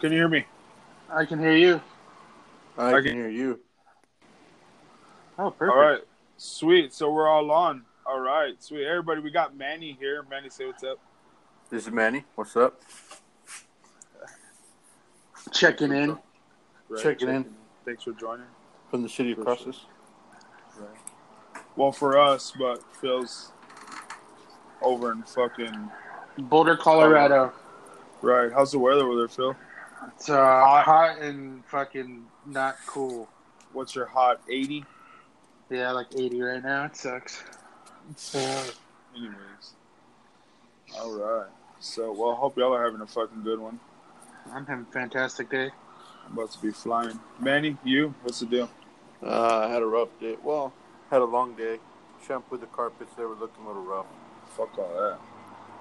Can you hear me? I can hear you. I, I can can- hear you. Oh, perfect. All right. Sweet. So we're all on. All right. Sweet. Everybody, we got Manny here. Manny, say what's up. This is Manny. What's up? Checking in. Right, Checking in. Thanks for joining. From the city of Las Cruces. Well, for us, but Phil's over in fucking. Boulder, Colorado. Right. How's the weather over there, Phil? It's uh, hot. and fucking not cool. What's your hot 80? Yeah, like 80 right now. It sucks. Anyways. All right. So, well, hope y'all are having a fucking good one. I'm having a fantastic day. I'm about to be flying. Manny, you? What's the deal? Uh, I had a rough day. Well, had a long day. Shampooed the carpets. They were looking a little rough. Fuck all that.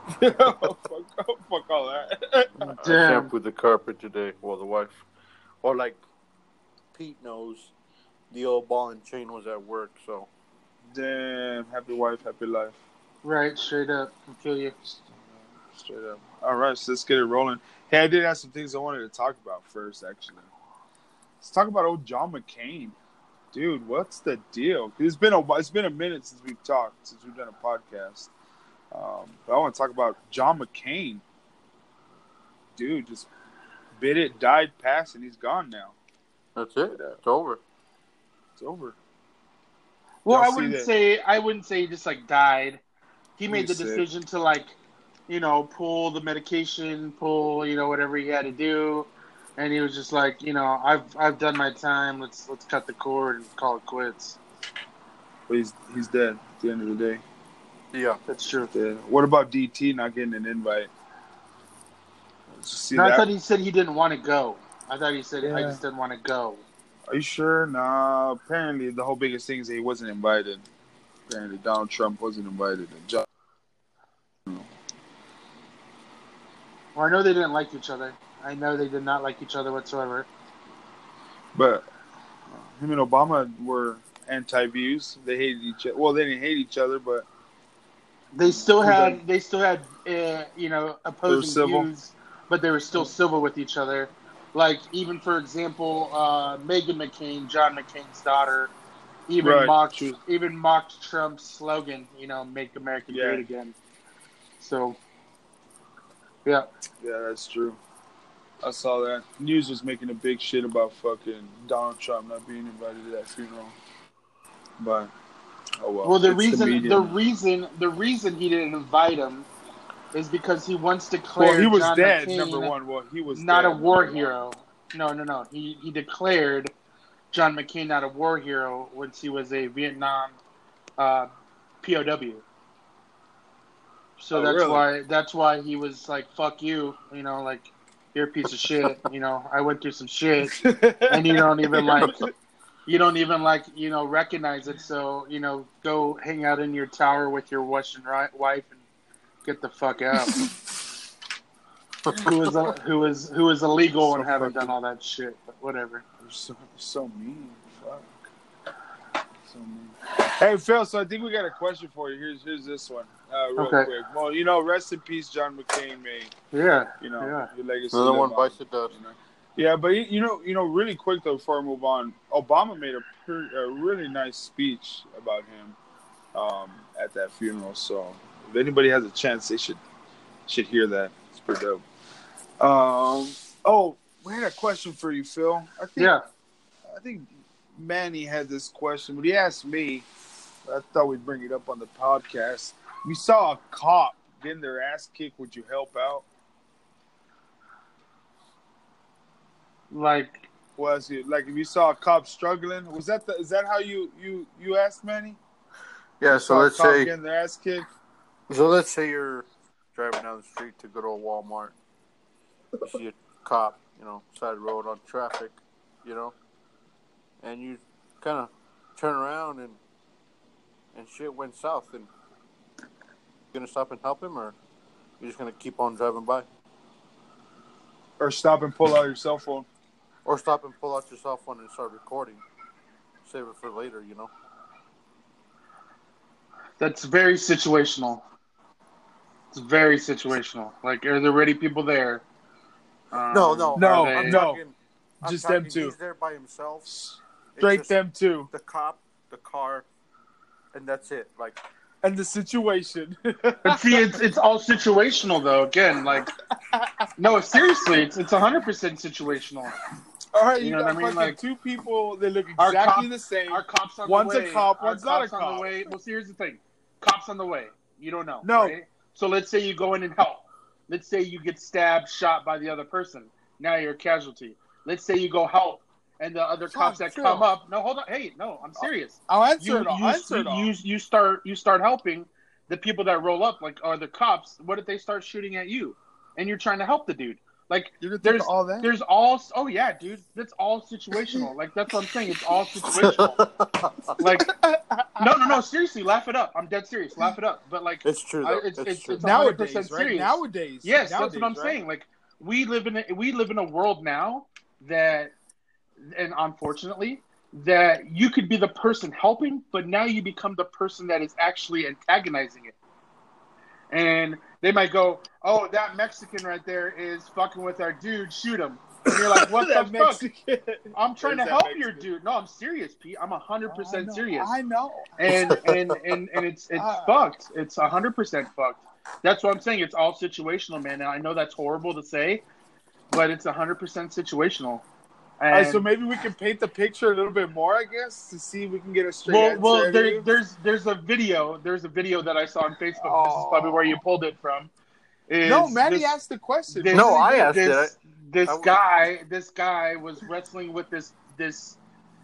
fuck, fuck all that. I Damn. shampooed the carpet today. Well, the wife, or like Pete knows, the old ball and chain was at work. So Damn. Happy wife, happy life. Right, straight up. I feel you. Straight up. All right, so let's get it rolling. Hey, I did have some things I wanted to talk about first, actually. Let's talk about old John McCain, dude. What's the deal? It's been a wh- it's been a minute since we've talked, since we've done a podcast. Um, but I want to talk about John McCain, dude. Just bit it, died, passed, and he's gone now. that's it. It's over. It's over. Well, Y'all I wouldn't that? say I wouldn't say he just like died. He made the sick. decision to like, you know, pull the medication, pull you know whatever he had to do, and he was just like, you know, I've I've done my time. Let's let's cut the cord and call it quits. But he's he's dead at the end of the day. Yeah. That's true. Dead. What about DT not getting an invite? No, I thought he said he didn't want to go. I thought he said I just didn't want to go. Are you sure? Nah. Apparently, the whole biggest thing is that he wasn't invited. Apparently, Donald Trump wasn't invited. And John, Well, I know they didn't like each other. I know they did not like each other whatsoever. but him and Obama were anti-views. They hated each other. Well, they didn't hate each other, but They still had they still had uh, you know opposing views, but they were still civil with each other. Like even for example, uh, Meghan McCain, John McCain's daughter, even Right. mocked even mocked Trump's slogan, you know, "Make America Yeah. Great Again." So, yeah, yeah, that's true. I saw that. News was making a big shit about fucking Donald Trump not being invited to that funeral. But oh well. well, the reason media. the, reason the reason he didn't invite him is because he once declared well, he was John dead. McCain number one. Well, he was not dead, a war number one. hero. No, no, no. He he declared John McCain not a war hero once he was a Vietnam uh, POW. So Oh, that's really? why that's why he was like, "Fuck you," you know, like you're a piece of shit. You know, I went through some shit, and you don't even like you don't even like you know recognize it. So you know, go hang out in your tower with your Russian ri- wife and get the fuck out. who is a, who is who is illegal and haven't done all that shit? But whatever. They're so, so mean. Fuck. So mean. Hey Phil, so I think we got a question for you. Here's here's this one, uh, real Okay. quick. Well, you know, rest in peace, John McCain. May Yeah, you know yeah. your legacy. Another one bites the dust. you know? Yeah, but you know, you know, really quick though, before I move on, Obama made a, pretty, a really nice speech about him um, at that funeral. So if anybody has a chance, they should should hear that. It's pretty dope. Um, oh, we had a question for you, Phil. I think Yeah. I think Manny had this question, but he asked me. I thought we'd bring it up on the podcast. We saw a cop getting their ass kicked. Would you help out? Like Was it like if you saw a cop struggling? Was that the? Is that how you you you asked Manny? Yeah. So let's say getting their ass kicked. So let's say you're driving down the street to good old Walmart. You see a cop, you know, side of the road on traffic, you know, and you kind of turn around and and shit went south. And you gonna stop and help him, or you're just gonna keep on driving by, Or stop and pull out your cell phone. Or stop and pull out your cell phone and start recording, save it for later, you know. that's very situational. It's very situational. Like, are there already people there? Um, No, no, No, they- I'm no. talking, I'm Just talking them two. He's there by himself. It's Straight just them two. The cop, the car, and that's it. Like, And the situation. But see, it's it's all situational though. Again, like no, seriously, it's it's hundred percent situational. All right, you, You know got what I mean? fucking Like- two people that look exactly cop- the same. Our cops on One's the a way. cop, Our one's not a cops on cop. the way. Well, see, here's the thing: cops on the way. You don't know. No. right? So let's say you go in and help. Let's say you get stabbed, shot by the other person. Now you're a casualty. Let's say you go help, and the other cops that come up. No, hold on. Hey, no, I'm serious. I'll answer You it all. you, I'll answer it all. you you start you start helping the people that roll up like are the cops. What if they start shooting at you, and you're trying to help the dude? Like You're there's all that? there's all oh yeah, dude. That's all situational. Like that's what I'm saying. It's all situational. like no no no seriously, laugh it up. I'm dead serious. Laugh it up. But like it's true. I- Though. it's- it's, it's- true. it's Nowadays, 100% right? serious. Nowadays. yes, Nowadays, that's what I'm right? saying. Like we live in a, we live in a world now that and unfortunately that you could be the person helping, but now you become the person that is actually antagonizing it. And they might go, "Oh, that Mexican right there is fucking with our dude. Shoot him." And you're like, "What the fuck?" Mexican. I'm trying to help Mexican. your dude. No, I'm serious, Pete. I'm hundred percent serious. I know. And and and and it's it's Ah. fucked. It's hundred percent fucked. That's what I'm saying. It's all situational, man. And I know that's horrible to say, but it's hundred percent situational. All right, And- so maybe we can paint the picture a little bit more, I guess, to see if we can get a straight well, answer. well, there, there's there's a video. There's a video that I saw on Facebook. This is Oh. probably where you pulled it from. Is no, Maddie this- asked the question. this- No, I asked this, it. This I guy, this guy was wrestling with this this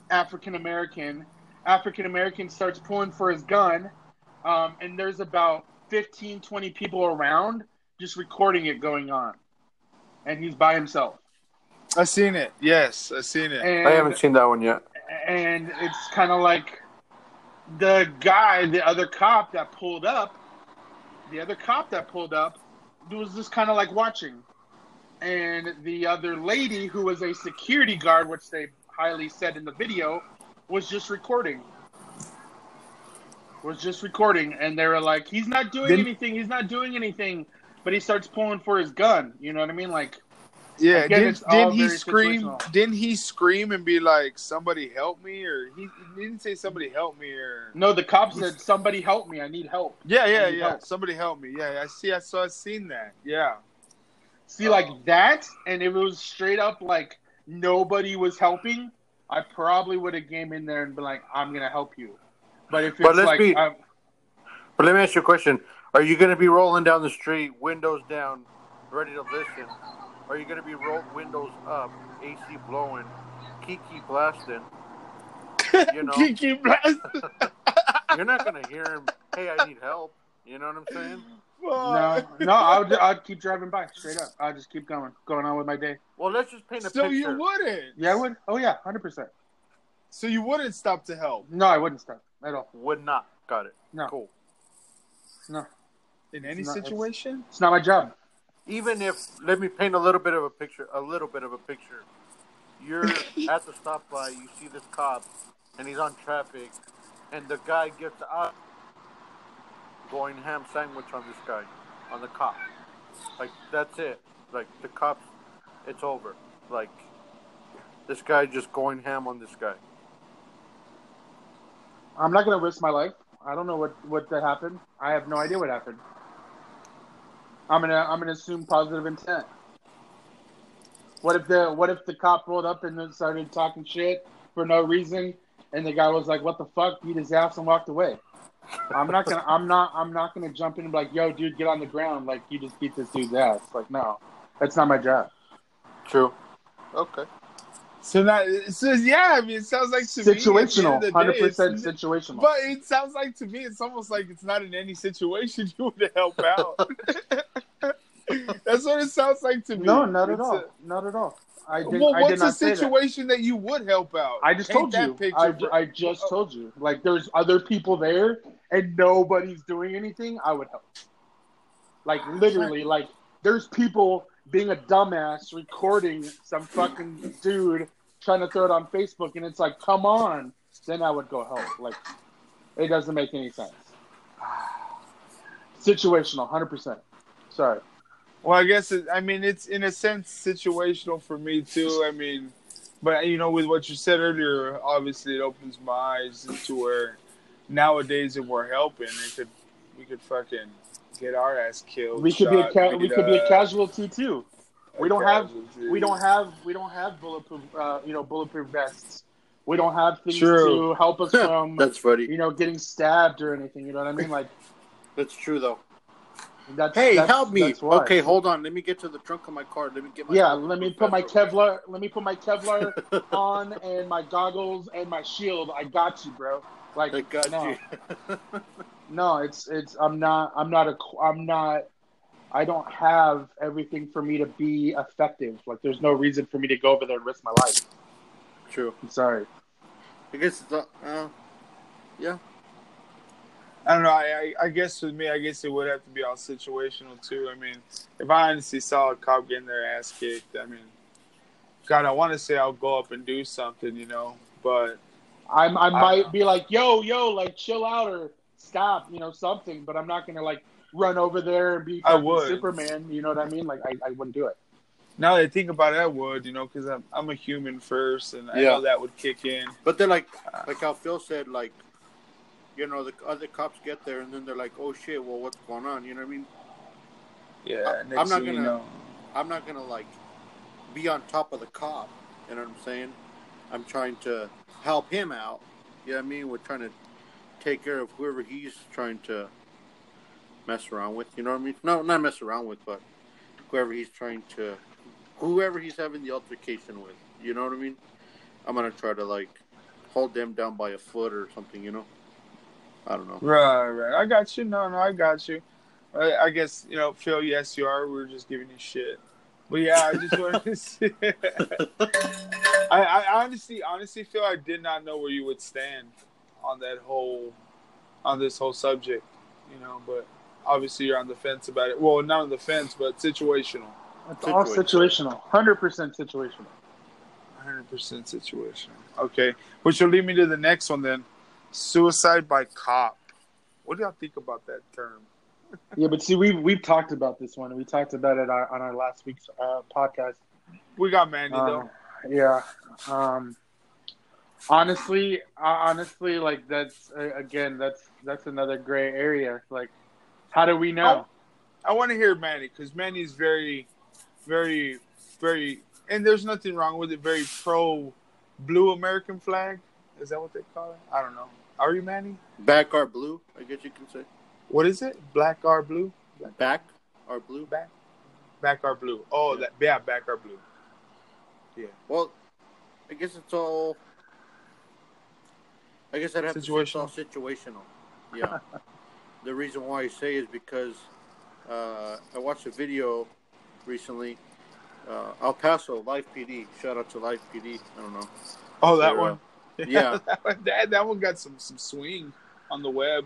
African American. African American starts pulling for his gun, um, and there's about 15, 20 people around just recording it going on, and he's by himself. I seen it. Yes, I seen it. And, I haven't seen that one yet. and it's kind of like the guy, the other cop that pulled up, the other cop that pulled up was just kind of like watching. And the other lady, who was a security guard, which they highly said in the video, was just recording. Was just recording, and they were like, "He's not doing Didn't- anything. He's not doing anything." But he starts pulling for his gun. You know what I mean? Like, yeah, again, didn't, didn't he scream? situational. Didn't he scream and be like, "Somebody help me"? Or he, he didn't say, "Somebody help me"? Or no, the cop said, "Somebody help me! I need help." yeah, yeah, yeah. help. Somebody help me. Yeah, I see. I saw. I seen that. Yeah. See, like oh. that, and if it was straight up like nobody was helping, I probably would have came in there and been like, "I'm gonna help you." But if it's But let's like, be- I'm, But let me ask you a question: Are you going to be rolling down the street, windows down, ready to listen? Are you going to be roll windows up, AC blowing, Kiki blasting? You know, Kiki Blast. you're not going to hear him. Hey, I need help. You know what I'm saying? no, no, I would, I'd keep driving by straight up. I'd just keep going, going on with my day. Well, let's just paint a picture. So picture. you wouldn't. Yeah, I would. Oh yeah, hundred percent. So you wouldn't stop to help No, I wouldn't stop at all. Would not. Got it. No, Cool. no, in any It's not- it's- situation. it's not my job. Even if, let me paint a little bit of a picture. A little bit of a picture. You're at the stoplight. You see this cop, and he's on traffic, and the guy gets out, going ham sandwich on this guy, on the cop. Like that's it. Like the cops, it's over. Like this guy just going ham on this guy. I'm not gonna risk my life. I don't know what what that happened. I have no idea what happened. I'm gonna I'm gonna assume positive intent. What if the what if the cop rolled up and started talking shit for no reason, and the guy was like, "What the fuck?" beat his ass and walked away. I'm not gonna I'm not I'm not gonna jump in and be like, "Yo, dude, get on the ground!" Like you just beat this dude's ass. Like no, that's not my job. True. Okay. So that it says, yeah. I mean, it sounds like to me, at Situational, end of the hundred percent it's- situational. But it sounds like to me, it's almost like it's not in any situation you would help out. That's what it sounds like to me. no, not at all. a- not at all. I did. well, I what's did a not say that. situation that. you would help out? I just told you. picture I, I just oh. told you. Like, there's other people there, and nobody's doing anything. I would help. Like, literally, like, there's people being a dumbass recording some fucking dude trying to throw it on Facebook, and it's like, come on. Then I would go help. Like, it doesn't make any sense. Situational, hundred percent. Sorry. Well, I guess it, I mean it's in a sense situational for me too. I mean, but you know, with what you said earlier, obviously it opens my eyes to where nowadays if we're helping, it could we could fucking get our ass killed. We could be a ca- we could be a up, casualty too. We don't have we don't have we don't have bulletproof uh, you know bulletproof vests. We don't have things True. to help us from That's funny. you know getting stabbed or anything. You know what I mean? Like That's true though. that's Hey, that's- help me. Okay, hold on. Let me get to the trunk of my car. Let me get my Yeah, let me put my Kevlar. Kevlar. Let me put my Kevlar on and my goggles and my shield. I got you, bro. Like, I got no, you. No, it's it's. I'm not. I'm not a. I'm not. I don't have everything for me to be effective. Like, there's no reason for me to go over there and risk my life. True. I'm sorry. I guess it's uh, uh, yeah. I don't know. I, I I guess with me, I guess it would have to be all situational too. I mean, if I honestly saw a cop getting their ass kicked, I mean, God, I want to say I'll go up and do something, you know, but I'm. I I- might be like, yo, yo, like, chill out or stop, you know, something. But I'm not gonna like run over there and be I would. Superman. You know what I mean? Like, I, I wouldn't do it. now that I think about it, I would, you know, because I'm I'm a human first, and I Yeah. know that would kick in. But then, like, like how Phil said, like, you know, the other cops get there and then they're like, "Oh shit, well, what's going on?" You know what I mean? Yeah, I'm next not thing you gonna- know. I'm not gonna like be on top of the cop. You know what I'm saying? I'm trying to help him out. You know what I mean? We're trying to take care of whoever he's trying to mess around with. You know what I mean? No, not mess around with, but whoever he's trying to, whoever he's having the altercation with. You know what I mean? I'm gonna try to like hold them down by a foot or something. You know? I don't know. Right, right. I got you. No, no, I got you. I, I guess you know, Phil. Yes, you are. We're just giving you shit. But yeah, I just wanted to see. I, I honestly, honestly, Phil, I did not know where you would stand on that whole, on this whole subject. You know, but obviously you're on the fence about it. Well, not on the fence, but situational. It's all situational. Hundred percent situational. 100% situational. Okay, which will lead me to the next one then. Suicide by cop. What do y'all think about that term? Yeah, but see, we've we've talked about this one. We talked about it on on our last week's uh, podcast. We got Mandy Uh, though. yeah. Um, honestly, uh, honestly, like that's uh, again, that's that's another gray area. Like, how do we know? I want to hear Manny because Manny's very, very, very, and there's nothing wrong with it. Very pro blue American flag. Is that what they call it? I don't know. Are you Manny? Back are blue. I guess you can say. What is it? Black are blue. Black, Back are blue. back, back are blue. Oh, that yeah, back are blue. Yeah. Well, I guess it's all. I guess I'd have to say it's all situational. Yeah. the reason why I say is because uh, I watched a video recently. Uh, El Paso Live PD. Shout out to Live PD. I don't know. Oh, that They're, one. uh, yeah. that, one- that that one got some some swing on the web.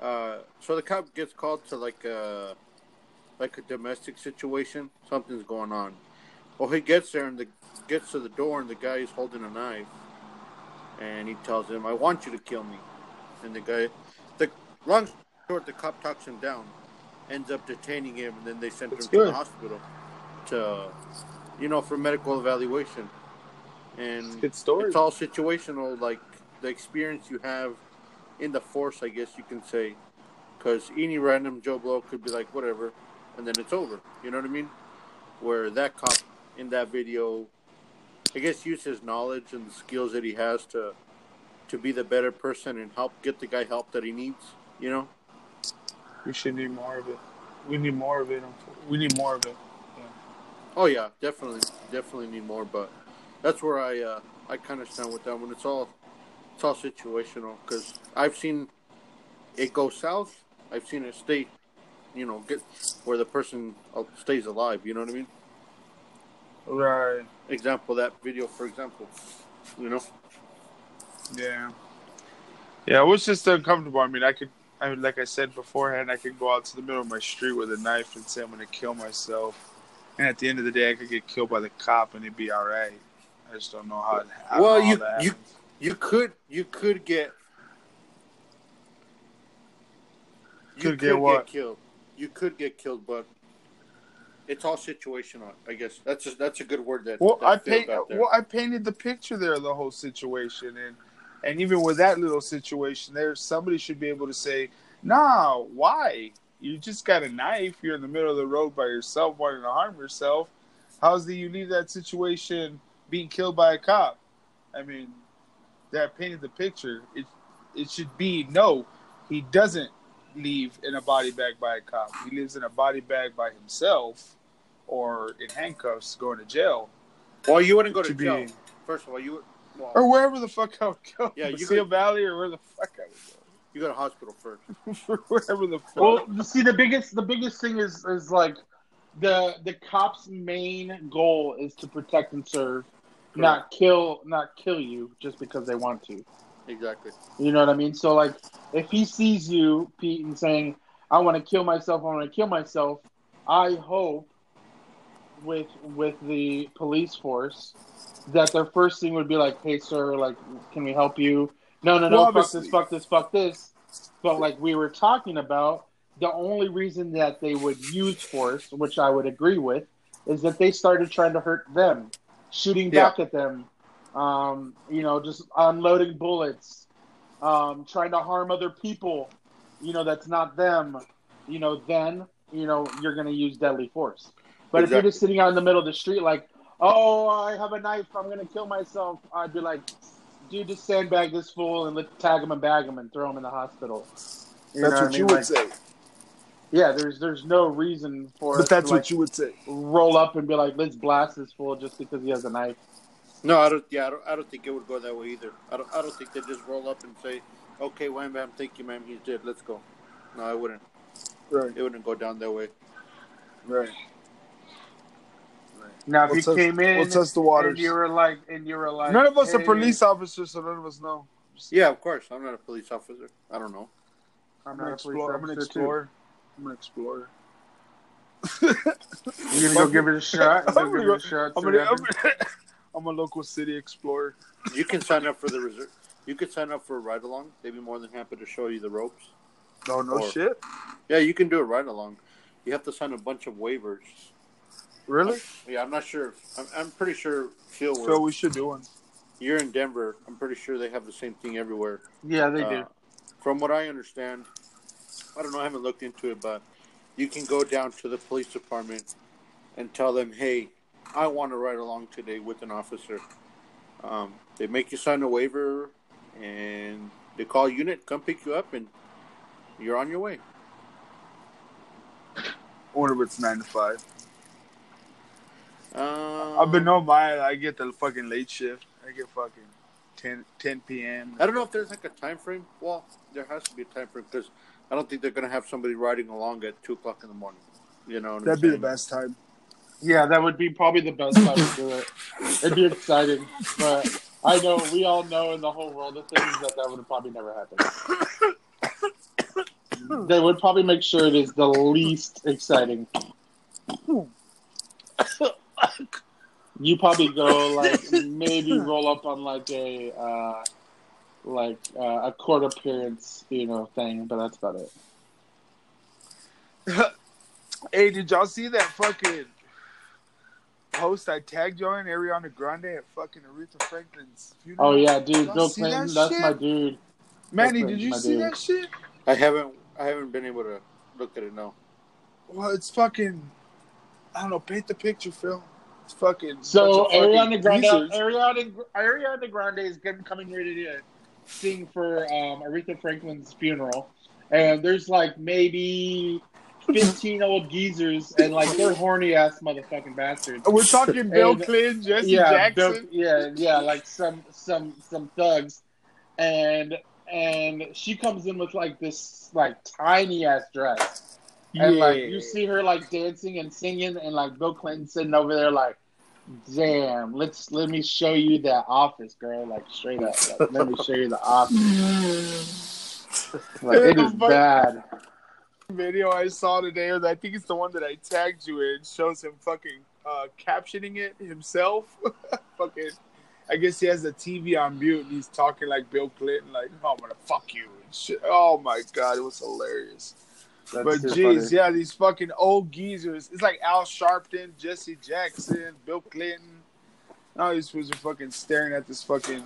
Uh, so the cop gets called to like a like a domestic situation. Something's going on. Well, he gets there and the gets to the door and the guy is holding a knife, and he tells him, "I want you to kill me." And the guy, the long short, the cop talks him down, ends up detaining him, and then they send That's him to the hospital to, you know, for medical evaluation. And Good story. it's all situational, like the experience you have in the force, I guess you can say. Because any random Joe Blow could be like, whatever, and then it's over. You know what I mean? Where that cop in that video, I guess, use his knowledge and the skills that he has to to be the better person and help get the guy help that he needs. You know? We should need more of it. We need more of it. We need more of it. Oh yeah, definitely, definitely need more. But that's where I uh, I kind of stand with that one. It's all it's all situational because I've seen it go south. I've seen it stay, you know, get where the person uh, stays alive. You know what I mean? Right. Example that video, for example. You know, Yeah. Yeah, it was just uncomfortable. I mean, I could, I mean, like I said beforehand, I could go out to the middle of my street with a knife and say I'm going to kill myself, and at the end of the day, I could get killed by the cop and it'd be all right. I just don't know how. I don't Well, you- you- you could you could get you Could get what? killed. You could get killed, but it's all situational. I guess that's a, that's a good word. That Well, that I paint. Well, I painted the picture there of the whole situation, and and even with that little situation, there somebody should be able to say, "Nah, why? You just got a knife. You're in the middle of the road by yourself, wanting to harm yourself. How's the you leave that situation being killed by a cop? I mean, that painted the picture. It it should be no, he doesn't leave in a body bag by a cop. He lives in a body bag by himself, or in handcuffs, going to jail." well, you wouldn't go to, to be- jail. First of all, you would. Well, or wherever the fuck I would go. Yeah, Yeah, you Seal could- Valley or where the fuck I would go. you go to hospital first. would wherever the fuck. Well, see, the biggest the biggest thing is is like the the cops' main goal is to protect and serve, not kill not kill you just because they want to. Exactly. You know what I mean? So like, if he sees you, Pete, and saying, "I want to kill myself. I want to kill myself," I hope with with the police force that their first thing would be like, "Hey, sir, like, can we help you?" No, no, no, Well, fuck this, fuck this, fuck this. But like we were talking about, the only reason that they would use force, which I would agree with, is that they started trying to hurt them, shooting Yeah. back at them, um, you know, just unloading bullets, um, trying to harm other people. You know, that's not them. You know, then you know you're going to use deadly force. But if you're just sitting out in the middle of the street, like, oh, I have a knife, I'm going to kill myself, I'd be like, dude, just sandbag this fool and let tag him and bag him and throw him in the hospital. You that's what, I mean? you would Like, say. Yeah, there's there's no reason for But that's to, what like, you would say. roll up and be like, let's blast this fool just because he has a knife. No, I don't. Yeah, I don't, I don't think it would go that way either. I don't. I don't think they'd just roll up and say, "Okay, wham bam, thank you, ma'am, he's dead. Let's go." No, I wouldn't. Right, It wouldn't go down that way. right. Now, if We'll you test- came in we'll test the and waters. you were like, and you were like, None of us are police officers, so none of us know. Yeah, of course. I'm not a police officer. I don't know. I'm I'm not gonna a police explore. I'm an officer, too. explorer. I'm an explorer. You gonna go give it a shot? You I'm gonna gonna give go- it a shot? I'm, gonna, I'm, happens? I'm a local city explorer. You can sign up for the reserve. You could sign up for a ride along. They'd be more than happy to show you the ropes. No, no Or- shit. Yeah, you can do a ride along. You have to sign a bunch of waivers. Really? Yeah, I'm not sure. I'm, I'm pretty sure Phil. Phil, we should do one. You're in Denver. I'm pretty sure they have the same thing everywhere. Yeah, they Uh, do. From what I understand, I don't know. I haven't looked into it, but you can go down to the police department and tell them, "Hey, I want to ride along today with an officer." Um, they make you sign a waiver, and they call a unit, come pick you up, and you're on your way. I wonder if it's nine to five. Um, I've been on my. I get the fucking late shift. I get fucking 10, 10 p.m. I don't know if there's like a time frame. Well, there has to be a time frame because I don't think they're gonna have somebody riding along at two o'clock in the morning. You know, That'd be the best time. Yeah, that would be probably the best time to do it. It'd be exciting, but I know we all know in the whole world of things that that would probably never happen. They would probably make sure it is the least exciting. You probably go like maybe roll up on like a uh, like uh, a court appearance, you know, thing, but that's about it. Hey, did y'all see that fucking post I tagged you on Ariana Grande at fucking Aretha Franklin's funeral? Oh yeah, dude, Bill see that Clinton, that's shit? my dude. Manny, That's did you see dude. that shit? I haven't. I haven't been able to look at it now. Well, it's fucking. I don't know. Paint the picture, Phil. Fucking. So bunch of fucking Ariana Grande. Ariana, Ariana Grande is getting, coming ready to sing for um, Aretha Franklin's funeral, and there's like maybe fifteen old geezers, and like they're horny ass motherfucking bastards. We're talking Bill And- Clinton, Jesse yeah, Bill- yeah, yeah, like some some some thugs, and and she comes in with like this like tiny ass dress. And like you see her like dancing and singing, and like Bill Clinton sitting over there like, "Damn, let's let me show you that office, girl." Like straight up, like, let me show you the office. Like it is bad. video I saw today, or I think it's the one that I tagged you in, shows him fucking uh, captioning it himself. fucking, I guess he has the TV on mute and he's talking like Bill Clinton, like, "Oh, I'm gonna fuck you." And shit. Oh my god, it was hilarious. That's But geez, funny. yeah, these fucking old geezers. It's like Al Sharpton, Jesse Jackson, Bill Clinton. All these fools are fucking staring at this fucking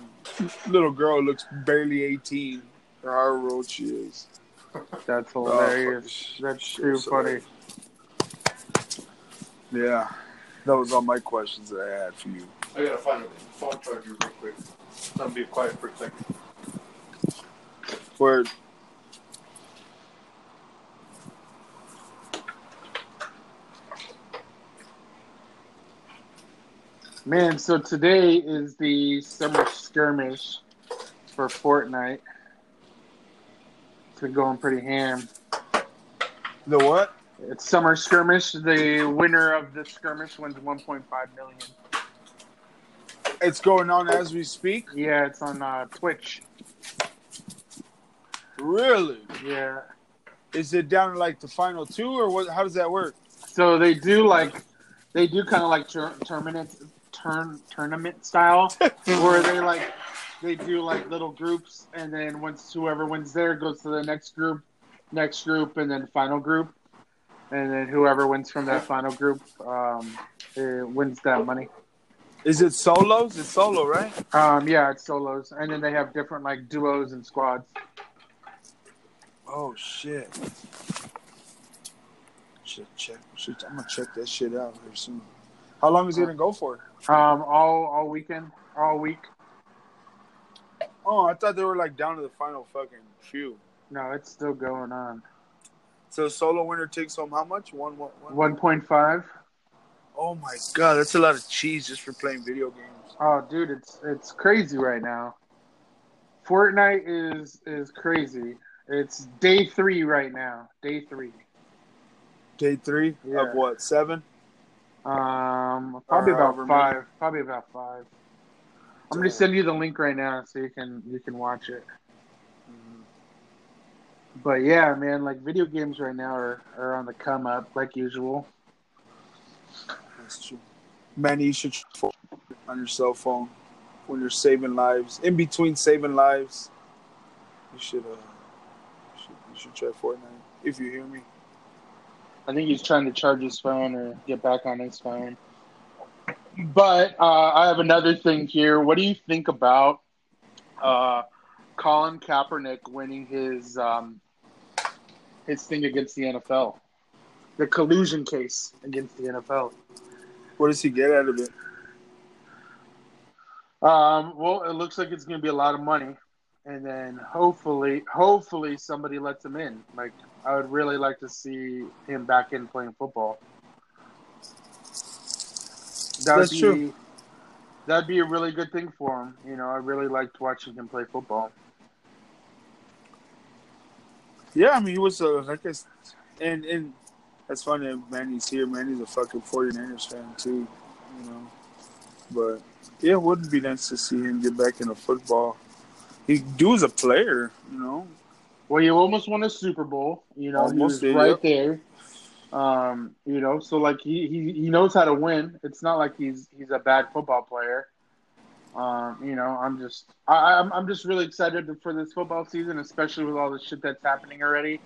little girl who looks barely 18 or however old she is. That's Oh, hilarious. fucking That's shit, too so funny. Yeah. That was all my questions that I had for you. I gotta find a phone charger real quick. I'm gonna be quiet for a second. Word. Man, so today is the summer skirmish for Fortnite. It's been going pretty ham. The what? It's summer skirmish. The winner of the skirmish wins 1.5 million. It's going on as we speak. Yeah, it's on uh, Twitch. Really? Yeah. Is it down to like the final two, or what? How does that work? So they do like they do kind of like tur- tournament turn tournament style where they like they do like little groups and then once whoever wins there goes to the next group, next group and then final group. And then whoever wins from that final group um, eh, wins that money. Is it solos? It's solo, right? Um, yeah, it's solos, and then they have different like duos and squads. Oh shit! Should check. Should, I'm gonna check that shit out here soon. How long is it gonna go for? Um, all all weekend, all week. Oh, I thought they were like down to the final fucking few. No, it's still going on. So solo winner takes home how much? One, one, one. One point five. Oh my god, that's a lot of cheese just for playing video games. Oh, dude, it's it's crazy right now. Fortnite is is crazy. It's day three right now. Day three. Day three Yeah. of what? Seven? Um, probably about five. Probably about five. I'm gonna send you the link right now so you can you can watch it. But yeah, man, like video games right now are, are on the come up like usual. That's true. Man, you should on your cell phone when you're saving lives. In between saving lives, you should uh, you should, you should try Fortnite. If you hear me. I think he's trying to charge his phone or get back on his phone. But uh, I have another thing here. What do you think about uh, Colin Kaepernick winning his um, his thing against the NFL, the collusion case against the NFL? What does he get out of it? Um, well, it looks like it's going to be a lot of money, and then hopefully, hopefully somebody lets him in. Like I would really like to see him back in playing football. That That's be, true. That'd be a really good thing for him. You know, I really liked watching him play football. Yeah, I mean, he was uh, like I, and and that's funny. Manny's here. Manny's a fucking 49ers fan too, you know. But yeah, it wouldn't be nice to see him get back into football. He do as a player, you know. Well, you almost won a Super Bowl. You know, he Almost was did, right yep. there. Um, you know, so like he, he he knows how to win. It's not like he's he's a bad football player. Um, you know, I'm just I, I'm I'm just really excited for this football season, especially with all the shit that's happening already.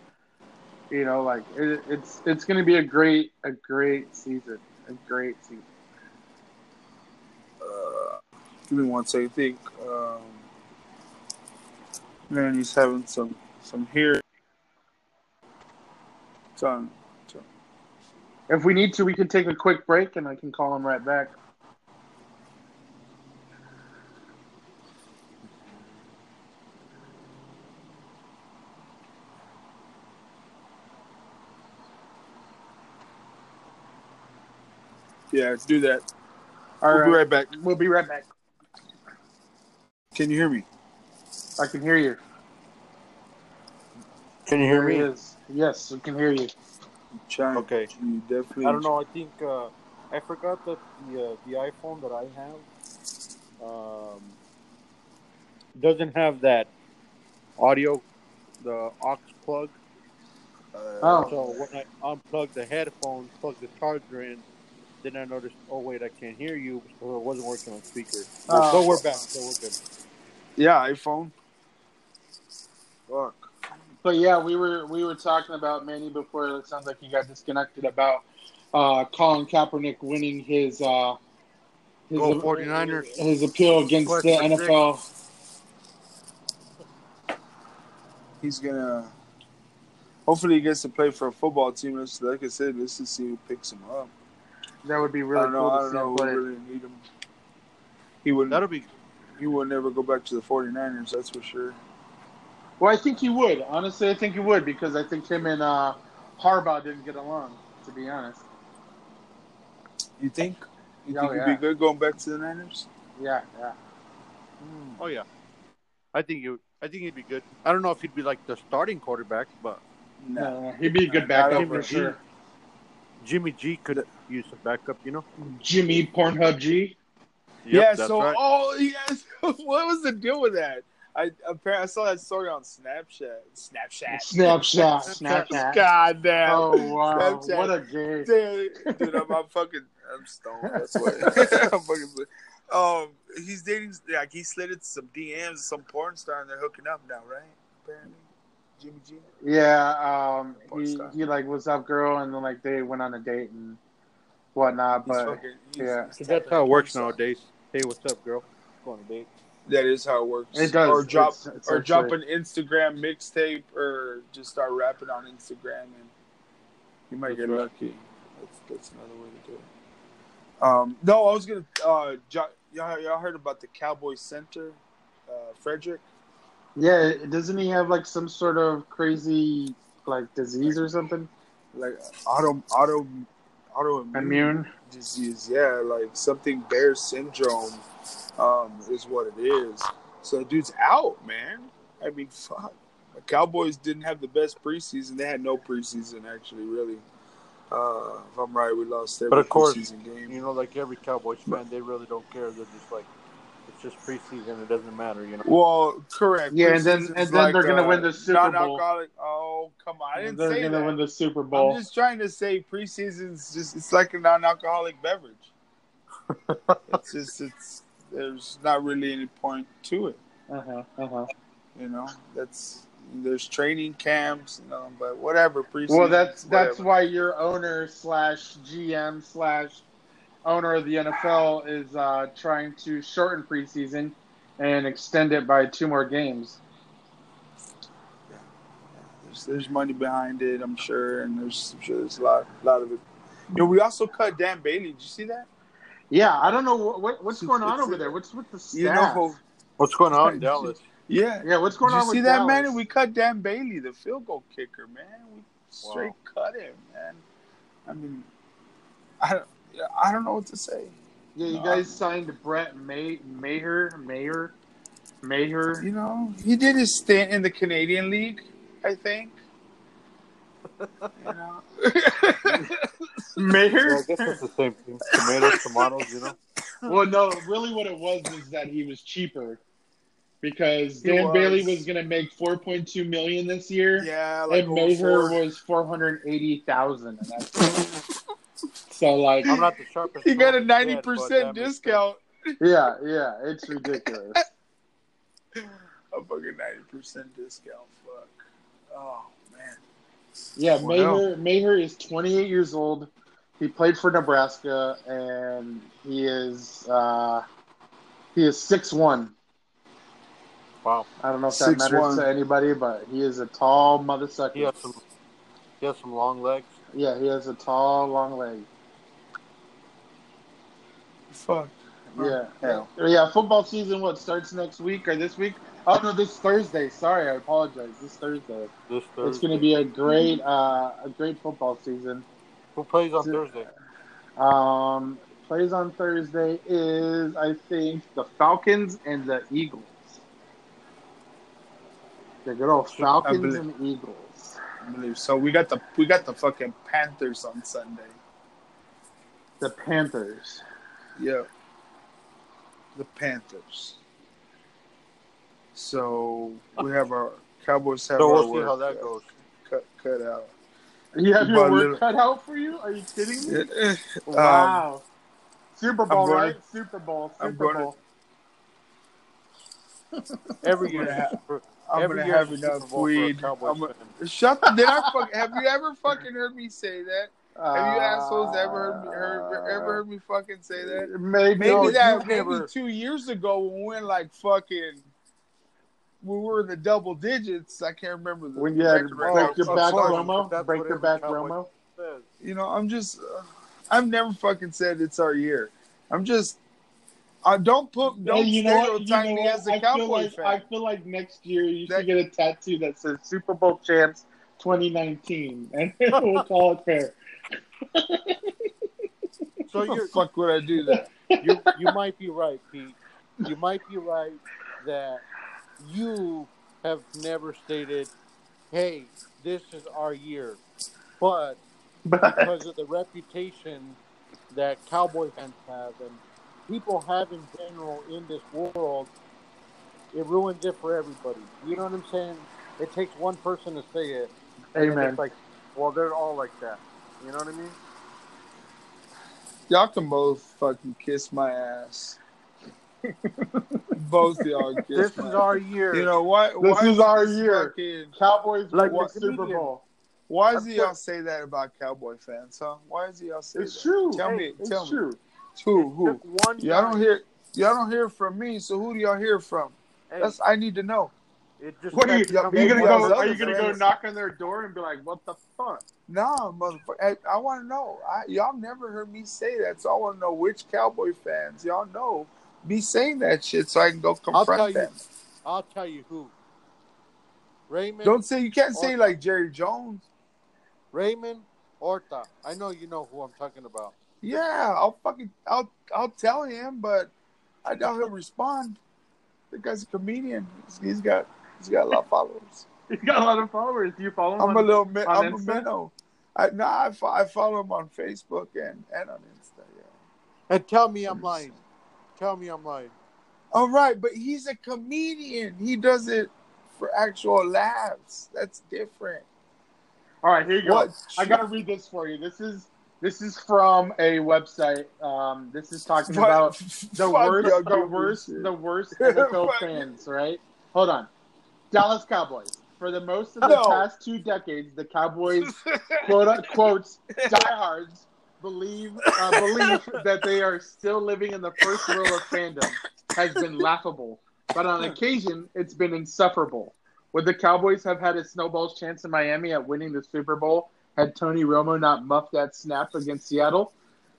You know, like it, it's it's going to be a great a great season, a great season. Uh, give me one second. I think um, Manny's having some some here. It's on. If we need to, we can take a quick break, and I can call him right back. Yeah, do that. All we'll right, be right back. we'll be right back. Can you hear me? I can hear you. Can you hear There me? is. Yes, we can hear you. Chime. Okay. You definitely. I don't know. I think uh, I forgot that the uh, the iPhone that I have um, doesn't have that audio, the aux plug. Uh, Oh. So when I unplug the headphones, plug the charger in, then I noticed, oh wait, I can't hear you, so it wasn't working on speaker. Oh. So we're back. So we're good. Yeah, iPhone. Fuck. But yeah, we were we were talking about Manny before. It sounds like he got disconnected about uh, Colin Kaepernick winning his uh, his, Go 49ers. his appeal against Quest the for NFL. He's gonna. Hopefully, he gets to play for a football team. Let's, like I said, let's just see who picks him up. That would be I really don't know. cool I to don't see know him who play. really need him. He wouldn't. That'll be He would never go back to the 49ers. That's for sure. Well, I think he would. Honestly, I think he would because I think him and uh, Harbaugh didn't get along. To be honest, You think? You Oh, think yeah. he'd be good going back to the Niners? yeah, yeah. Oh yeah, I think you. I think he'd be good. I don't know if he'd be like the starting quarterback, but No. No, no, he'd be a good backup not for over sure. Jimmy G could use a backup. You know. Jimmy Pornhub G. Yep, yeah. that's So, right. oh yes. what was the deal with that? I apparently I saw that story on Snapchat. Snapchat. Snapchat, Snapchat. God damn. Oh wow, Snapchat. what a gay. Dude, dude, I'm, I'm fucking, I'm stoned. That's why. I'm fucking. Um, he's dating. Like he slid into some DMs, some porn star, and they're hooking up now, right? Apparently, Jimmy G. Yeah, um, Porn he star. he like, "What's up, girl?" And then like they went on a date and whatnot. He's But fucking, he's, yeah. he's that's how it works nowadays. Hey, what's up, girl? Go on a date. That is how it works. it does. Or drop, It's- it's or actually- drop an Instagram mixtape, or just start rapping on Instagram, and you might That's get right. lucky. That's that's another way to do it. Um, no, I was gonna. Uh, jo- y'all, y'all heard about the Cowboy Center, uh, Frederick? Yeah, doesn't he have like some sort of crazy like disease or something? like auto auto autoimmune Immune. disease. Yeah, like something Barré syndrome um, is what it is. So the dude's out, man. I mean, fuck. The Cowboys didn't have the best preseason. They had no preseason, actually, really. Uh, if I'm right, we lost every But of course, preseason game. You know, like every Cowboys fan, they really don't care. They're just like, it's just preseason. It doesn't matter. You know. well, correct. Yeah, and then- and then they're gonna uh, win the Super Bowl. Oh, come on! I didn't They're say gonna that. win the Super Bowl. I'm just trying to say preseason's just it's like a non-alcoholic beverage. it's just it's there's not really any point to it, Uh huh. Uh huh. you know. That's there's training camps, you know, but whatever preseason. Well, that's that's whatever. why your owner slash GM slash owner of the NFL is uh, trying to shorten preseason and extend it by two more games. Yeah. There's, there's money behind it, I'm sure, and there's I'm sure there's a lot a lot of it. You know, we also cut Dan Bailey. Did you see that? Yeah, I don't know what, what what's going on over there. What's with the staff? You know, What's going on in Dallas? yeah. yeah, what's going Did you on with see that, Dallas? man? We cut Dan Bailey, the field goal kicker, man. We straight cut him, man. I mean, I don't, I don't know what to say. yeah, you guys signed Brett May Mayer Mayer Mayer. You know, he did his stint in the Canadian League, I think. You know, Mayer. Yeah, I guess it's the same thing. Tomatoes, tomatoes. You know. Well, no, really, what it was is that he was cheaper because He Dan was. Bailey was going to make four point two million this year, yeah, like and Maher 04. was four hundred eighty thousand. So, like, I'm not the sharpest. He got a tool in the ninety shed, but percent discount. yeah, yeah, it's ridiculous. A fucking ninety percent discount. Fuck. Oh man. Yeah, Well, Maher Maher is twenty eight years old. He played for Nebraska, and he is uh, he is six one. Wow. I don't know if that 6'1". matters to anybody, but he is a tall mother sucker. He has some. He has some long legs. Yeah, he has a tall, long leg. Fuck. Yeah, Yeah. yeah. Football season what starts next week or this week? Oh no, this Thursday. Sorry, I apologize. This Thursday. This Thursday. It's going to be a great, uh, a great football season. Who plays on So- Thursday? Um, plays on Thursday is I think the Falcons and the Eagles. The good old Falcons believe- and Eagles. I believe so. We got the we got the fucking Panthers on Sunday. The Panthers. Yeah. The Panthers. So we have our Cowboys have So our we'll see work how that goes. Cut cut out. You have You your work little- cut out for you? Are you kidding me? Um, Wow. Super Bowl, going right? Super Bowl. Super going to- Bowl. Every year, have- I'm Every gonna year have is a Super enough Bowl for a weed. Gonna- Shut the. Did I fuck, have you ever fucking heard me say that? Have you assholes ever heard me heard, ever heard me fucking say that? Maybe, Maybe No, that you've maybe never- two years ago when we went like fucking we were in the double digits. I can't remember the when you had record right break now. your back sorry. Romo, break your back Romo. You know, I'm just uh, I've never fucking said it's our year. I'm just I don't put don't Hey, you know what? You stereotype know me what? as a I Cowboy feel like fan. I feel like next year you That- should get a tattoo that says Super Bowl champs 2019, and we'll call it fair. So How the you're, fuck would I do that? you you might be right, Pete. You might be right that you have never stated, "Hey, this is our year," but But because of the reputation that Cowboy fans have and people have in general in this world, it ruins it for everybody. You know what I'm saying? It takes one person to say it. Amen. It's like, well, they're all like that. You know what I mean? Y'all can both fucking kiss my ass. both y'all kiss This my is ass. our year. You know what? This why is our this year. fucking- Cowboys Like win the the Super comedian. Bowl. why Of does y'all say that about Cowboy fans, huh? Why does y'all say It's that? true. Tell Hey, me. it's Tell true. me. Who? Who? One Y'all guy. don't hear. Y'all don't hear from me. So who do y'all hear from? Hey, That's I need to know. it just What are you, Yeah, are you gonna go? Are you gonna go knock on their door and be like, "What the fuck"? Nah, motherfucker. I, I want to know. I, y'all never heard me say that, so I want to know which Cowboy fans y'all know be saying that shit, so I can go I'll confront tell you. them. I'll tell you who. Raymond. Don't say you can't say like Jerry Jones. Raymond Orta. I know you know who I'm talking about. Yeah, I'll fucking I'll I'll tell him, but I doubt he'll respond. The guy's a comedian. He's, he's got he's got a lot of followers. He's got a lot of followers. Do you follow him? I'm a little mi- on I'm a Insta? minnow. I no, I, fo- I follow him on Facebook and and on Insta. Yeah. And tell me I'm lying. Tell me I'm lying. All right, but he's a comedian. He does it for actual laughs. That's different. All right, here you go. What? I gotta read this for you. This is this is from a website. Um, this is talking Fuck- about the worst, the worst, shit. the worst NFL fans. Right? Hold on. Dallas Cowboys. For the most of the No. past two decades, the Cowboys quote unquote diehards believe uh, believe that they are still living in the first row of fandom has been laughable, but on occasion it's been insufferable. Would the Cowboys have had a snowball's chance in Miami at winning the Super Bowl had Tony Romo not muffed that snap against Seattle?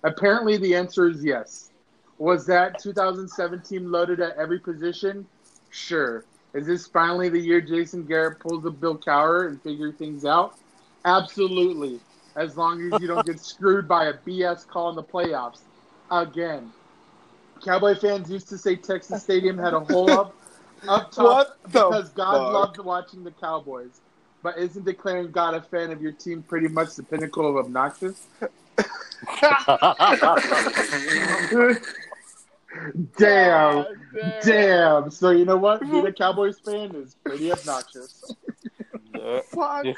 Apparently, the answer is yes. Was that 2017 loaded at every position? Sure. Is this finally the year Jason Garrett pulls a Bill Cowher and figure things out? Absolutely. As long as you don't get screwed by a BS call in the playoffs. Again. Cowboy fans used to say Texas Stadium had a hole up up top because God fuck? loved watching the Cowboys. But isn't declaring God a fan of your team pretty much the pinnacle of obnoxious? Damn. Damn. So you know what? Being a Cowboys fan is pretty obnoxious. Fuck. Yeah.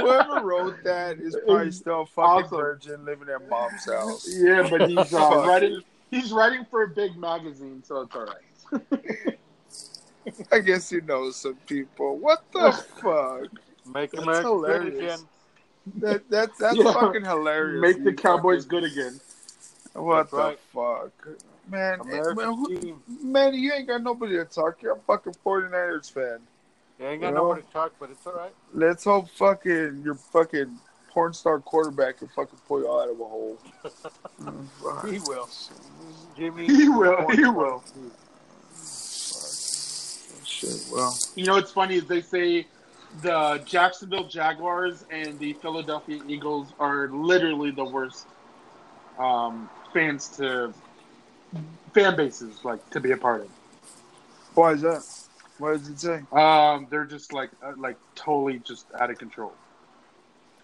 Whoever wrote that is probably still a fucking Awesome. virgin living at mom's house. Yeah, but he's uh, writing. He's writing for a big magazine, so it's all right. I guess he knows some people. What the fuck? Make That's America great hilarious. again. That that that's Yeah. fucking hilarious. Make the Cowboys fucking- good again. What That's the right. fuck, man? Man, who, man, you ain't got nobody to talk. You're a fucking 49ers fan. You ain't got You no know? one to talk, but it's all right. Let's hope fucking your fucking porn star quarterback can fucking pull you out of a hole. He will. Jimmy. He will. He will. Shit, well, You know what's funny is they say the Jacksonville Jaguars and the Philadelphia Eagles are literally the worst um, fans to fan bases like to be a part of. why is that? What does it say? Um, they're just like uh, like totally just out of control.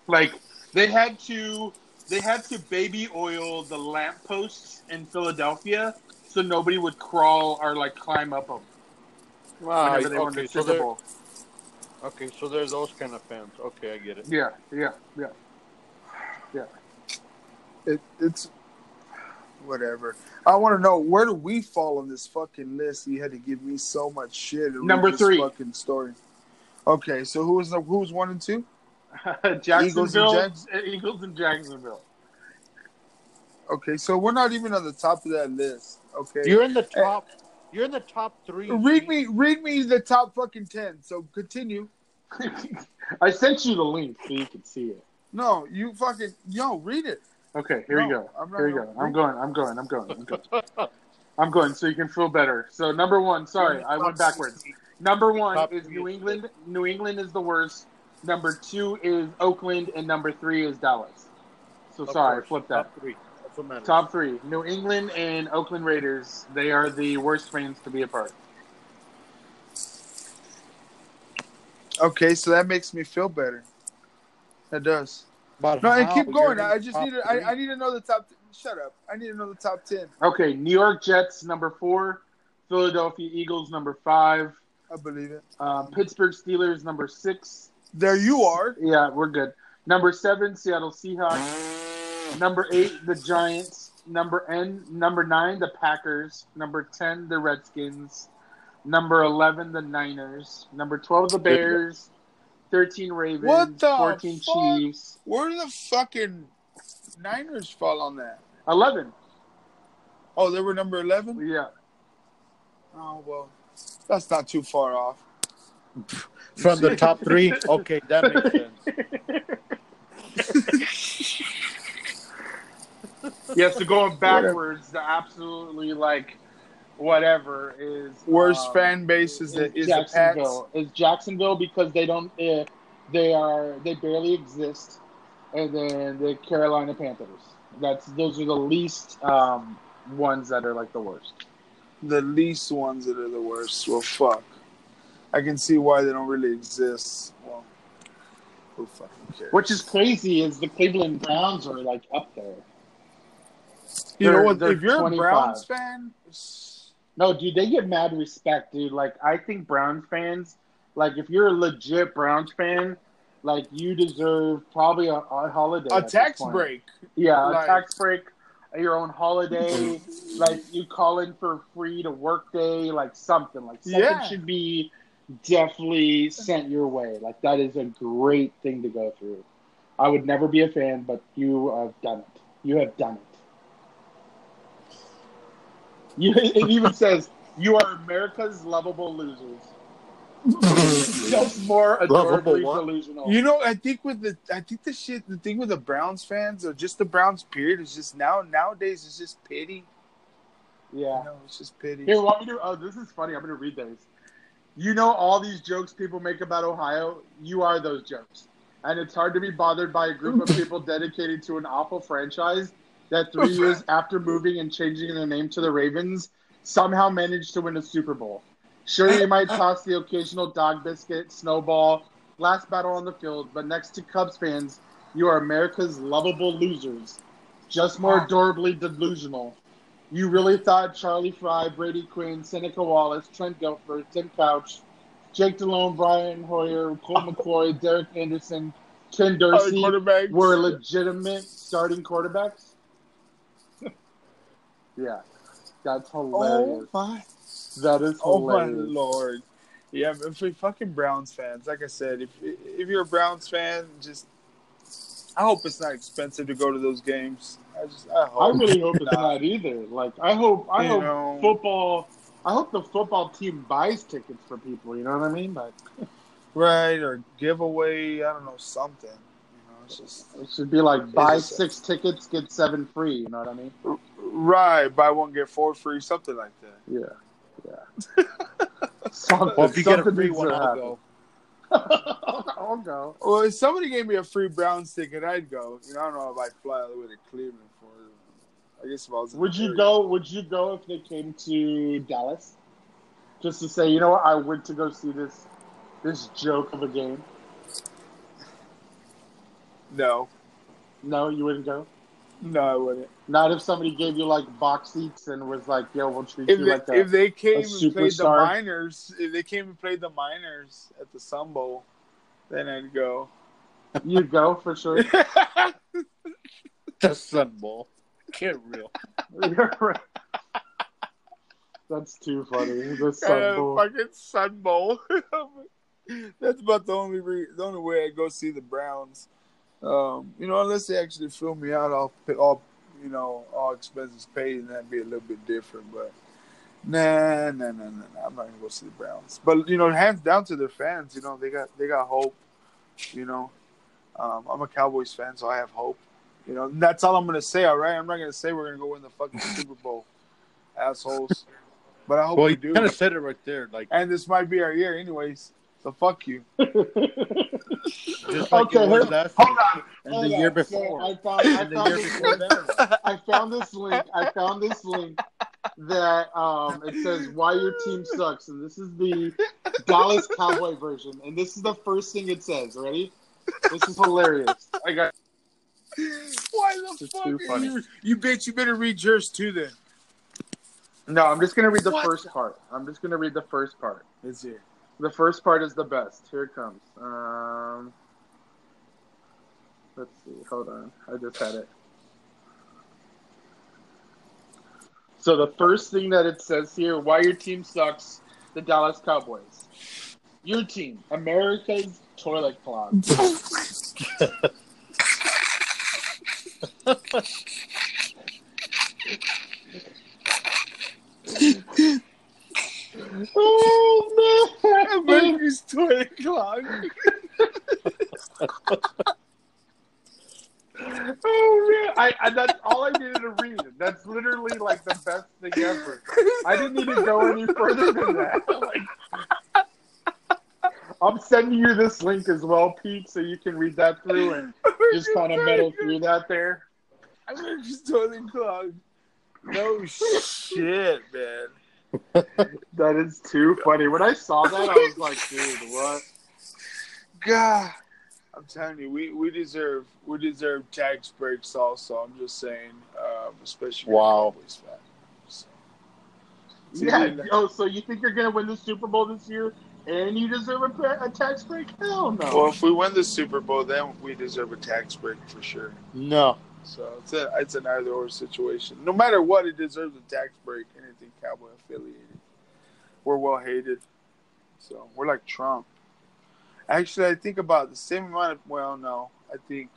Like they had to they had to baby oil the lampposts in Philadelphia so nobody would crawl or like climb up them Ah, whenever they won okay, the so Super they're, Bowl. okay, so they're those kind of fans. Okay, I get it. Yeah, yeah, yeah. It, it's whatever. I want to know where do we fall on this fucking list? You had to give me so much shit. Number three. fucking story. Okay, so who was the who was one and two? Jacksonville, Jets? Eh, Eagles and Jacksonville. Okay, so we're not even on the top of that list. Okay, You're in the eh, top. You're in the top three. read me read me the top fucking ten. So continue. I sent you the link so you can see it. No, you fucking yo read it. Okay, here No, you go. I'm Here you gonna go. I'm going. I'm going. I'm going. I'm going. I'm going so you can feel better. So number one, sorry, I went backwards. Number one is New England. New England is the worst. Number two is Oakland, and number three is Dallas. So Of sorry, course, flipped that. Top three. That's what matters. Top three: New England and Oakland Raiders. They are the worst fans to be a part. Okay, so that makes me feel better. That does. But No, and keep going. I just need to. I, I need to know the top. Shut up. I need to know the top ten. Okay, New York Jets number four, Philadelphia Eagles number five, I believe it. um, Pittsburgh Steelers number six. There you are. Yeah, we're good. Number seven, Seattle Seahawks. Number eight, the Giants. Number N, number nine, the Packers. Number ten, the Redskins. Number eleven, the Niners. Number twelve, the Bears. Thirteen Ravens. What the Fourteen fuck? Chiefs. Where do the fucking Niners fall on that? Eleven. Oh, they were number eleven. Yeah. Oh well, that's not too far off. from the top three. Okay, that makes sense. Yeah, so going backwards, the absolutely like whatever is Worst um, fan base is the is the Jacksonville. Is Jacksonville because they don't uh, they are they barely exist, and then the Carolina Panthers. That's those are the least um, ones that are like the worst. The least ones that are the worst. Well, fuck. I can see why they don't really exist. Well, who fucking cares? Which is crazy. Is the Cleveland Browns are like up there? you know they're- what? If you're 25. a Browns fan, No, dude, they get mad respect, dude. Like, I think Browns fans, like, if you're a legit Browns fan, like, you deserve probably a, a holiday. a tax break. Yeah, Like- a tax break, your own holiday. like, you call in for free to work day, like, something. Like, something Yeah. should be definitely sent your way. Like, that is a great thing to go through. I would never be a fan, but you have done it. You have done it. You, it even says you are America's lovable losers. Just more Lovable adorably delusional. You know, I think with the, I think the shit, the thing with the Browns fans or just the Browns period is just now nowadays it's just pity. yeah. You know, it's just pity. Here, want me to? Oh, this is funny. I'm going to read those. You know all these jokes people make about Ohio. You are those jokes, and it's hard to be bothered by a group of people dedicated to an awful franchise that three years after moving and changing their name to the Ravens somehow managed to win a Super Bowl. Sure, you might toss the occasional dog biscuit, snowball, last battle on the field, but next to Cubs fans, you are America's lovable losers, just more adorably delusional. You really thought Charlie Frye, Brady Quinn, Seneca Wallace, Trent Dilfer, Tim Couch, Jake Delhomme, Brian Hoyer, Colt McCoy, Derek Anderson, Ken Dorsey were legitimate starting quarterbacks? Yeah. That's Oh hilarious. my! that is Oh my hilarious. lord! Yeah, if we fucking Browns fans, like I said, if if you're a Browns fan, just I hope it's not expensive to go to those games. I just I I really hope it's not either. Like I hope I You hope know. football I hope the football team buys tickets for people, you know what I mean? Like right or give away. I don't know something. You know, it's just it should be like buy just- six tickets, get seven free, you know what I mean? right. Buy one get four free, something like that. Yeah. Yeah. something, Well, if you get a free one, I'll happen. go. I'll go. Well, if somebody gave me a free Browns ticket, I'd go. You know, I don't know if I'd fly all the way to Cleveland for it. I guess if I was. Would you area. go? Would you go if they came to Dallas, just to say, you know what, I went to go see this this joke of a game? No, No, you wouldn't go. no, I wouldn't. Not if somebody gave you like box seats and was like, "Yo, we'll treat If you they, like a." if they came a and played the superstar. minors, if they came and played the minors at the Sun Bowl, then I'd go. You'd go for sure. The Sun Bowl. Get real. You're right. That's too funny. The Sun Uh, Bowl. fucking Sun Bowl. That's about the only re- the only way I go see the Browns. Um, you know, unless they actually fill me out, I'll pay all you know all expenses paid, and that'd be a little bit different. But nah, nah, nah, nah, nah. I'm not gonna go see the Browns. But you know, hands down to their fans. You know, they got they got hope. You know, um, I'm a Cowboys fan, so I have hope. You know, and that's all I'm gonna say. All right, I'm not gonna say we're gonna go win the fucking Super Bowl, assholes. But I hope Well, we you do. kind of said it right there. Like, And this might be our year, anyways. So fuck you. just like Okay, it hold- last Hold on. And hold the on. year So before. I found, I found this before link. I found this link. I found this link that um, it says why your team sucks, and this is the Dallas Cowboy version, and this is the first thing it says. Ready? This is hilarious. I got. Why the It's fuck are you? You bitch, you better read yours too then. No, I'm just gonna read the What? first part. I'm just gonna read the first part. It's here. The first part is the best. Here it comes. Um, let's see. Hold on. I just had it. So the first thing that it says here, why your team sucks, the Dallas Cowboys. Your team, America's toilet clog. oh man! America's toilet clog. Oh man! I, I that's all I needed to read. That's literally like the best thing ever. I didn't need to go any further than that. Like, I'm sending you this link as well, Pete, so you can read that through and just kind of meddle through that there. America's totally clogged. No shit, man. That is too funny. When I saw that, I was like, dude, what? God, I'm telling you, we, we deserve we deserve tax breaks. Also, I'm just saying, um, especially Wow. if you're a Cowboys fan. So. Yeah. Oh, so you think you're gonna win the Super Bowl this year, and you deserve a, a tax break? Hell no. Well, if we win the Super Bowl, then we deserve a tax break for sure. No. So it's a it's an either or situation. No matter what, it deserves a tax break. Anything cowboy affiliated, we're well hated. So we're like Trump. Actually, I think about the same amount of. Well, no, I think.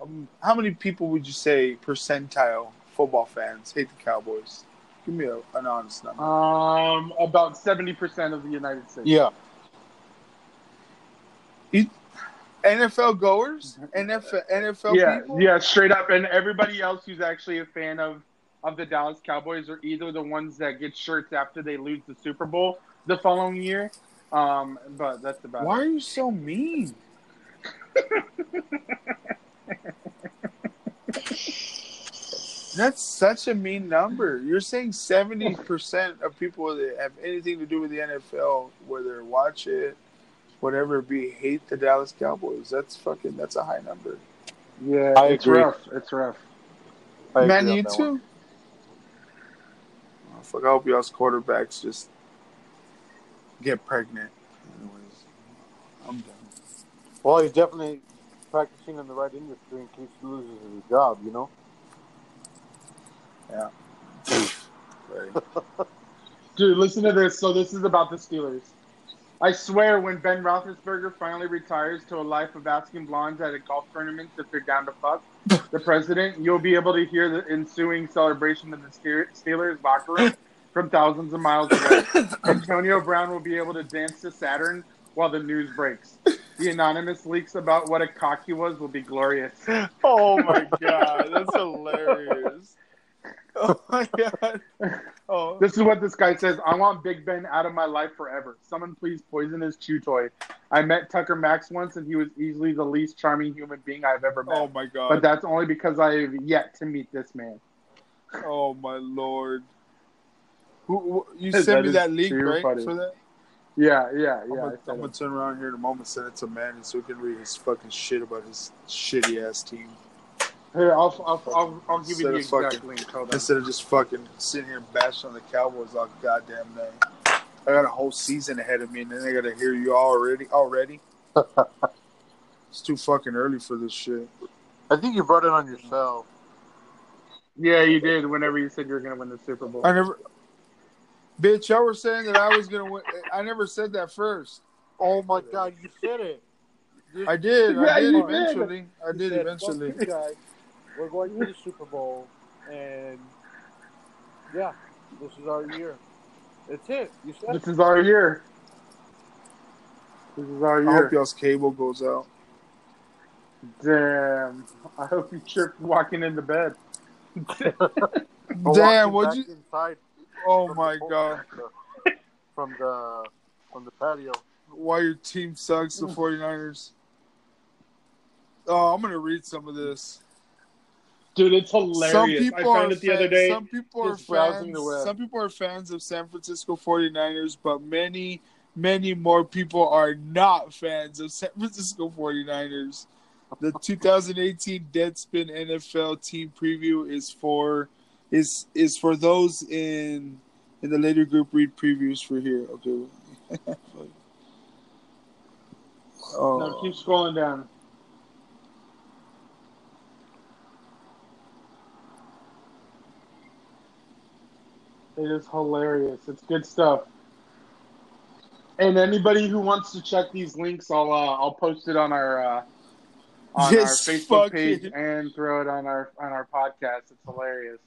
Um, how many people would you say percentile football fans hate the Cowboys? Give me a, an honest number. Um, about seventy percent of the United States. Yeah. NFL goers, NFL NFL yeah, people. yeah, straight up. And everybody else who's actually a fan of of the Dallas Cowboys are either the ones that get shirts after they lose the Super Bowl the following year. Um, but that's about Why it. are you so mean? That's such a mean number. You're saying seventy percent of people that have anything to do with the NFL, whether watch it, whatever it be, hate the Dallas Cowboys. That's fucking. That's a high number. Yeah, I it's agree. rough. It's rough. I Man, you too. Oh, fuck! I hope y'all's quarterbacks just get pregnant. Anyways, I'm done. Well, he's definitely practicing in the right industry in case he loses his job, you know? Yeah. Dude, listen to this. So this is about the Steelers. I swear, when Ben Roethlisberger finally retires to a life of asking blondes at a golf tournament if they're down to fuck the president, you'll be able to hear the ensuing celebration of the Steelers locker room from thousands of miles away. Antonio Brown will be able to dance to Saturn while the news breaks. The anonymous leaks about what a cock he was will be glorious. Oh my god, that's hilarious. Oh my god. Oh, This is what this guy says. I want Big Ben out of my life forever. Someone please poison his chew toy. I met Tucker Max once, and he was easily the least charming human being I've ever met. oh my god. but that's only because I have yet to meet this man. oh my lord. Who, who you sent me that link right funny. for that? Yeah, yeah, I'm, yeah. gonna, I said I'm gonna turn around here in a moment, send it to Manny so he can read his fucking shit about his shitty ass team Here, I'll, I'll, I'll, I'll give you the Instead of exact fucking- link. Hold on. instead of just fucking sitting here bashing on the Cowboys all goddamn day. I got a whole season ahead of me, and then I gotta hear you already. Already, it's too fucking early for this shit. I think you brought it on yourself. Yeah, you did. Whenever you said you were going to win the Super Bowl. I never, bitch. Y'all were saying that I was gonna win. I never said that first. Oh my God, you said it. I did. Yeah, I did you did. eventually. I you did said, eventually. "Fuck you guys. We're going to the Super Bowl, and yeah, this is our year. That's it. You said This is our year. This is our year. I hope year. y'all's cable goes out. Damn. I hope you tripped walking into bed. Damn, what'd you? Inside Oh my the- god! From the from the patio. Why your team sucks, the hmm. 49ers. Oh, I'm gonna read some of this. Dude, it's hilarious. Some I people found are it the other day. Some people are browsing fans. the web. Some people are fans of San Francisco 49ers, but many, many more people are not fans of San Francisco 49ers. The 2018 Deadspin NFL team preview is for is is for those in in the later group read previews for here. Okay. oh. No, keep scrolling down. It is hilarious. It's good stuff. And anybody who wants to check these links, I'll uh, I'll post it on our uh, on our Facebook page and throw it on our on our podcast. It's hilarious.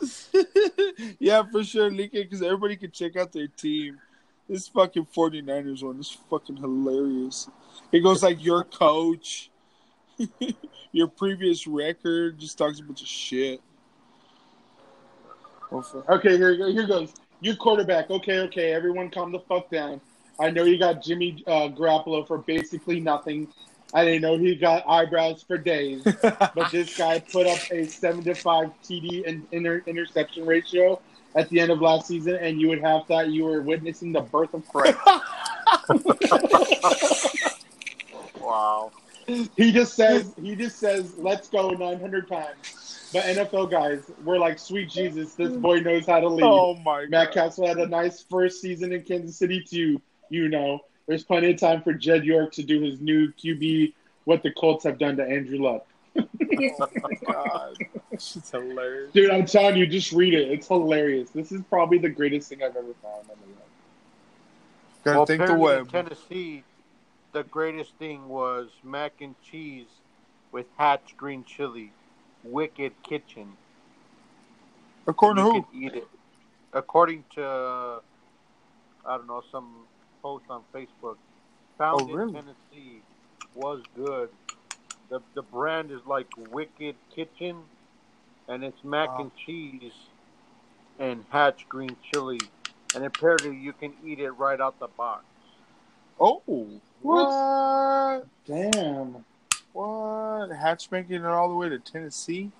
yeah, for sure, link it because everybody can check out their team. This fucking 49ers one is fucking hilarious. It goes like your coach, your previous record, just talks a bunch of shit. Fuck. Okay, here here goes. You quarterback. Okay, okay. Everyone, calm the fuck down. I know you got Jimmy uh, Garoppolo for basically nothing. I didn't know he got eyebrows for days. but this guy put up a seven to five TD and inter- interception ratio at the end of last season, and you would have thought you were witnessing the birth of Christ. Wow. he just says he just says let's go 900 times. But NFL guys, we're like sweet Jesus. This boy knows how to lead. oh my god. Matt god. Cassel had a nice first season in Kansas City too. You know, there's plenty of time for Jed York to do his new QB. What the Colts have done to Andrew Luck, oh my God. It's hilarious. dude. I'm telling you, just read it. It's hilarious. This is probably the greatest thing I've ever found. on the web. Gotta well, think the apparently in web. Tennessee, the greatest thing was mac and cheese with Hatch green chili, Wicked Kitchen. According to who? eat it. According to, I don't know, some post on Facebook. Found Oh, in really? Tennessee was good. The the brand is like Wicked Kitchen, and it's mac Wow. and cheese and Hatch green chili, and apparently you can eat it right out the box. Oh, what? Damn. What? Hatch making it all the way to Tennessee?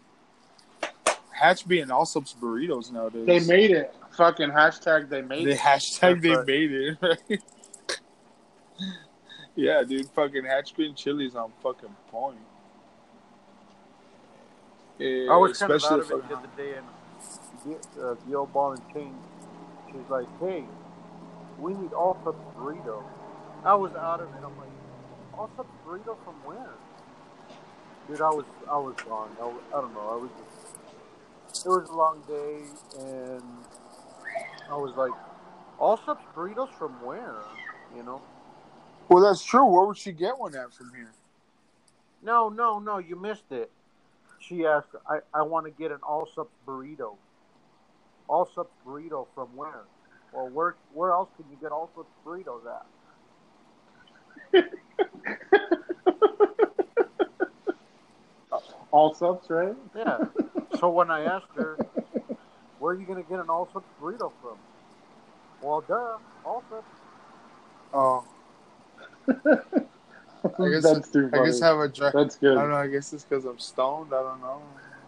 Hatch being Allsup's burritos nowadays. They made it. Fucking hashtag they made the it. hashtag they right. made it. Right? yeah, dude. Fucking hatch green chili's on fucking point. Yeah, I was kind of especially out of it the other day, and the, uh, the old ball and chain, she's like, "Hey, we need Allsup's burrito." I was out of it. I'm like, "Allsup's burrito from where?" Dude, I was I was gone. I, was, I don't know. I was just, it was a long day, and I was like, "Allsup's burritos from where?" You know? Well, that's true. Where would she get one at from here? No, no, no. You missed it. She asked, "I I want to get an Allsup's burrito." Allsup's burrito from where? Well, where where else can you get Allsup's burritos at? Allsup's, right? Yeah. so when I asked her, "Where are you gonna get an Allsup's burrito from?" Well, duh, Allsup's. Oh, I guess- That's too I funny. guess have a dry. That's good. I don't know. I guess it's because I'm stoned. I don't know.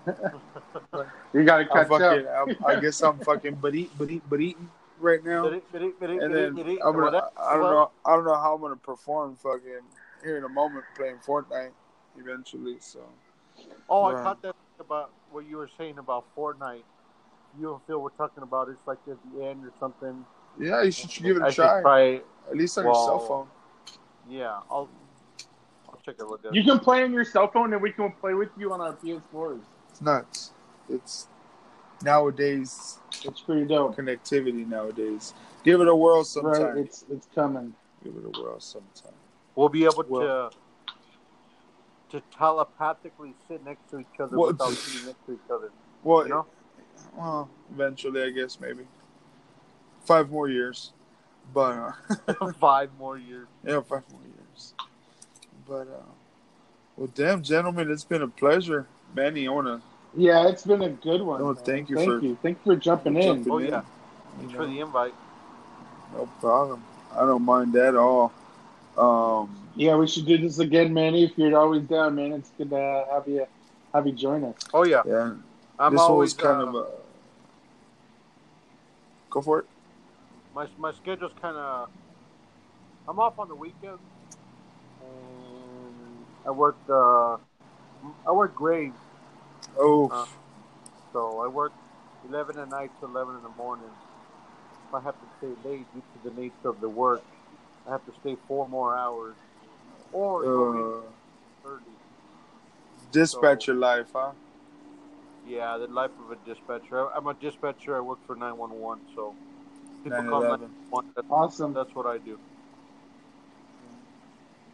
You gotta I'm catch fucking. up. I'm, I guess I'm fucking but eat, but eat, but eating right now. And then. I'm gonna. I don't know. I don't know how I'm gonna perform. Fucking here in a moment playing Fortnite. Eventually, so Oh, I caught that about what you were saying about Fortnite. You and Phil were talking about it's like at the end or something. yeah, you should give it a I try. try. At least on your cell phone. Yeah, I'll I'll check a look at You can play on your cell phone, and we can play with you on our PS4s. It's nuts. It's nowadays It's pretty dope. connectivity nowadays. Give it a whirl sometime. Right? It's it's coming. Give it a whirl sometime. We'll be able Well- to to telepathically sit next to each other Well, without sitting next to each other. Well, You know? well, eventually, I guess maybe five more years, but uh, Five more years. yeah, five more years. But uh, well, damn, gentlemen, it's been a pleasure, Manny. I wanna Yeah, it's been a good one. No, man. thank you Thank for- you. Thank you for jumping in. Jumping Oh in. yeah. you Thanks know, for the invite. no problem. I don't mind that at all. Um, Yeah, we should do this again, Manny. If you're always down, man, it's good to have you have you join us. Oh yeah. yeah, I'm this always kind uh, of a. Go for it. my my schedule's kind of. I'm off on the weekends, and I work. Uh, I work grades, Oh, Uh, so I work 11 at night to 11 in the morning. If I have to stay late due to the nature of the work, I have to stay four more hours, or go in uh, early. dispatcher life, huh? Yeah, the life of a dispatcher. I- I'm a dispatcher. I work for 911, so people call 911. 911. That's, Awesome. that's what I do.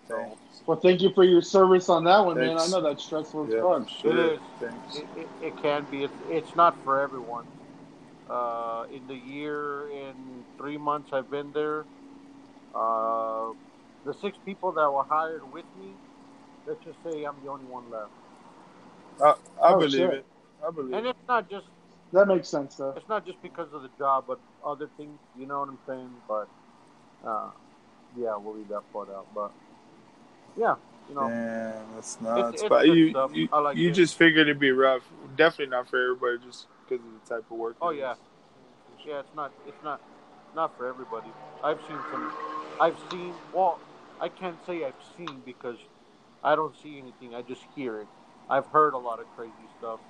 Thanks. Well, thank you for your service on that one, man. I know that's stressful as Yeah, fuck. sure. It is. Thanks. It, it, it can be. It's, it's not for everyone. Uh, in the year in three months I've been there, uh, the six people that were hired with me, let's just say I'm the only one left. I, I Oh, believe shit. it. I believe And it's not just That makes sense, though. it's not just because of the job, but other things. You know what I'm saying? But uh, yeah, we'll leave that part out. But yeah, you know, Man, that's nuts. it's but you, stuff. you, I like you it. just figured it'd be rough. Definitely not for everybody, just because of the type of work. Oh yeah, is. yeah. It's not. It's not. Not for everybody. I've seen some. I've seen. Well, I can't say I've seen because I don't see anything. I just hear it. I've heard a lot of crazy stuff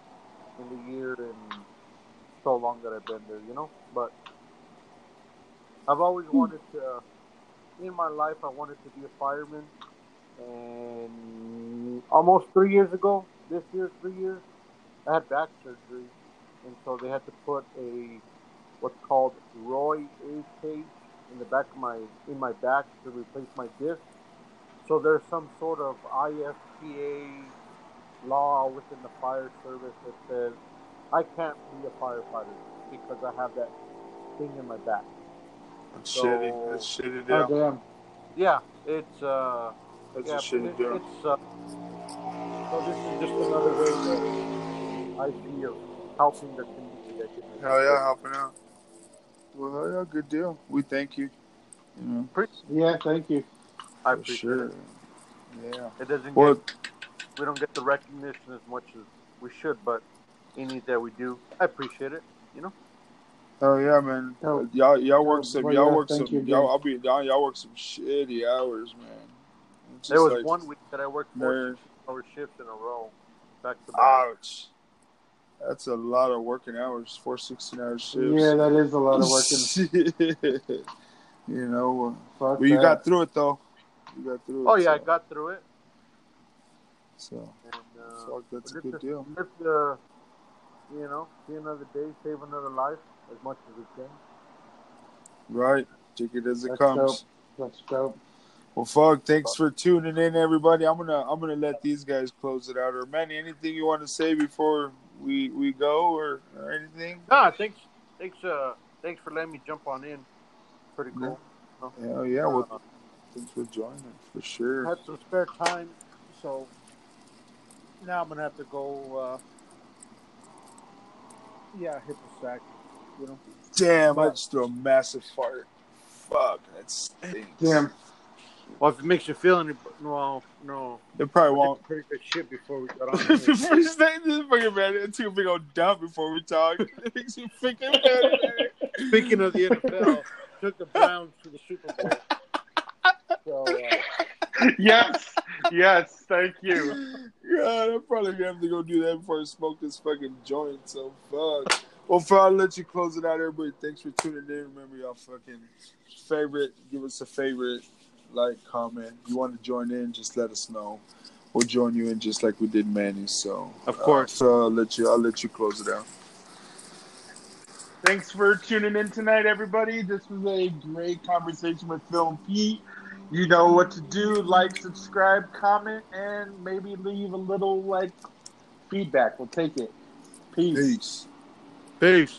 in the year and so long that I've been there. You know, but I've always hmm. wanted to. Uh, in my life, I wanted to be a fireman, and almost three years ago, this year, three years, I had back surgery, and so they had to put a what's called Roy A cage in the back of my in my back to replace my disc. So there's some sort of IFPA law within the fire service that says I can't be a firefighter because I have that thing in my back. That's So- shitty. That's shitty. Oh, damn. Yeah, it's uh That's yeah, a shitty it- deal. it's uh, so this is just another way that I see of helping the community. I guess. Hell yeah, helping out. Well, yeah, good deal. We thank you. You know, Yeah, thank you. I for appreciate sure. it. Yeah. It doesn't Well, get we don't get the recognition as much as we should, but any that we do, I appreciate it. You know, Oh yeah, man. Oh. Y'all, y'all work Oh, some. well, y'all yeah, work some. you Y'all. I'll be down. Y'all work some shitty hours, man. There was like one week that I worked four nerve. hour shifts in a row, back to back. Ouch. That's a lot of working hours. Four 16 hour shifts. Yeah, that is a lot of working. you know, uh, Fuck but you that. got through it though. You got through it. Oh yeah, I got through it, So, and uh, so that's a good to- deal. live to, you know, see another day, save another life as much as we can. Right. Take it as it That's comes. That's dope. Well, fuck. Thanks for tuning in, everybody. I'm gonna I'm gonna let these guys close it out. Or Manny, anything you want to say before we we go, or, or anything? Nah, thanks, thanks, uh, thanks for letting me jump on in. Pretty cool. Hell yeah. Well, Uh, thanks for joining for sure. had some spare time, so now I'm gonna have to go. Uh, yeah, hit the sack. You know. Damn, I just threw a massive fart. Fuck, that stinks. Damn. Well, if it makes you feel any, well, no. It probably won't. pretty good shit before we got on. First thing, this fucking man, it took a big old dump before we talk. It makes freaking mad. Speaking of the NFL, took the Browns to the Super Bowl. So uh, Yes. Yes. Thank you. God, I'm probably gonna have to go do that before I smoke this fucking joint. So fuck. Well, for I'll let you close it out, everybody. Thanks for tuning in. Remember, y'all fucking favorite. Give us a favorite, like, comment. You want to join in? Just let us know. We'll join you in just like we did Manny. So Of course. uh, so I'll let you. I'll let you close it out. Thanks for tuning in tonight, everybody. This was a great conversation with Phil and Pete. You know what to do. Like, subscribe, comment, and maybe leave a little like feedback. We'll take it. Peace. Peace. Peace.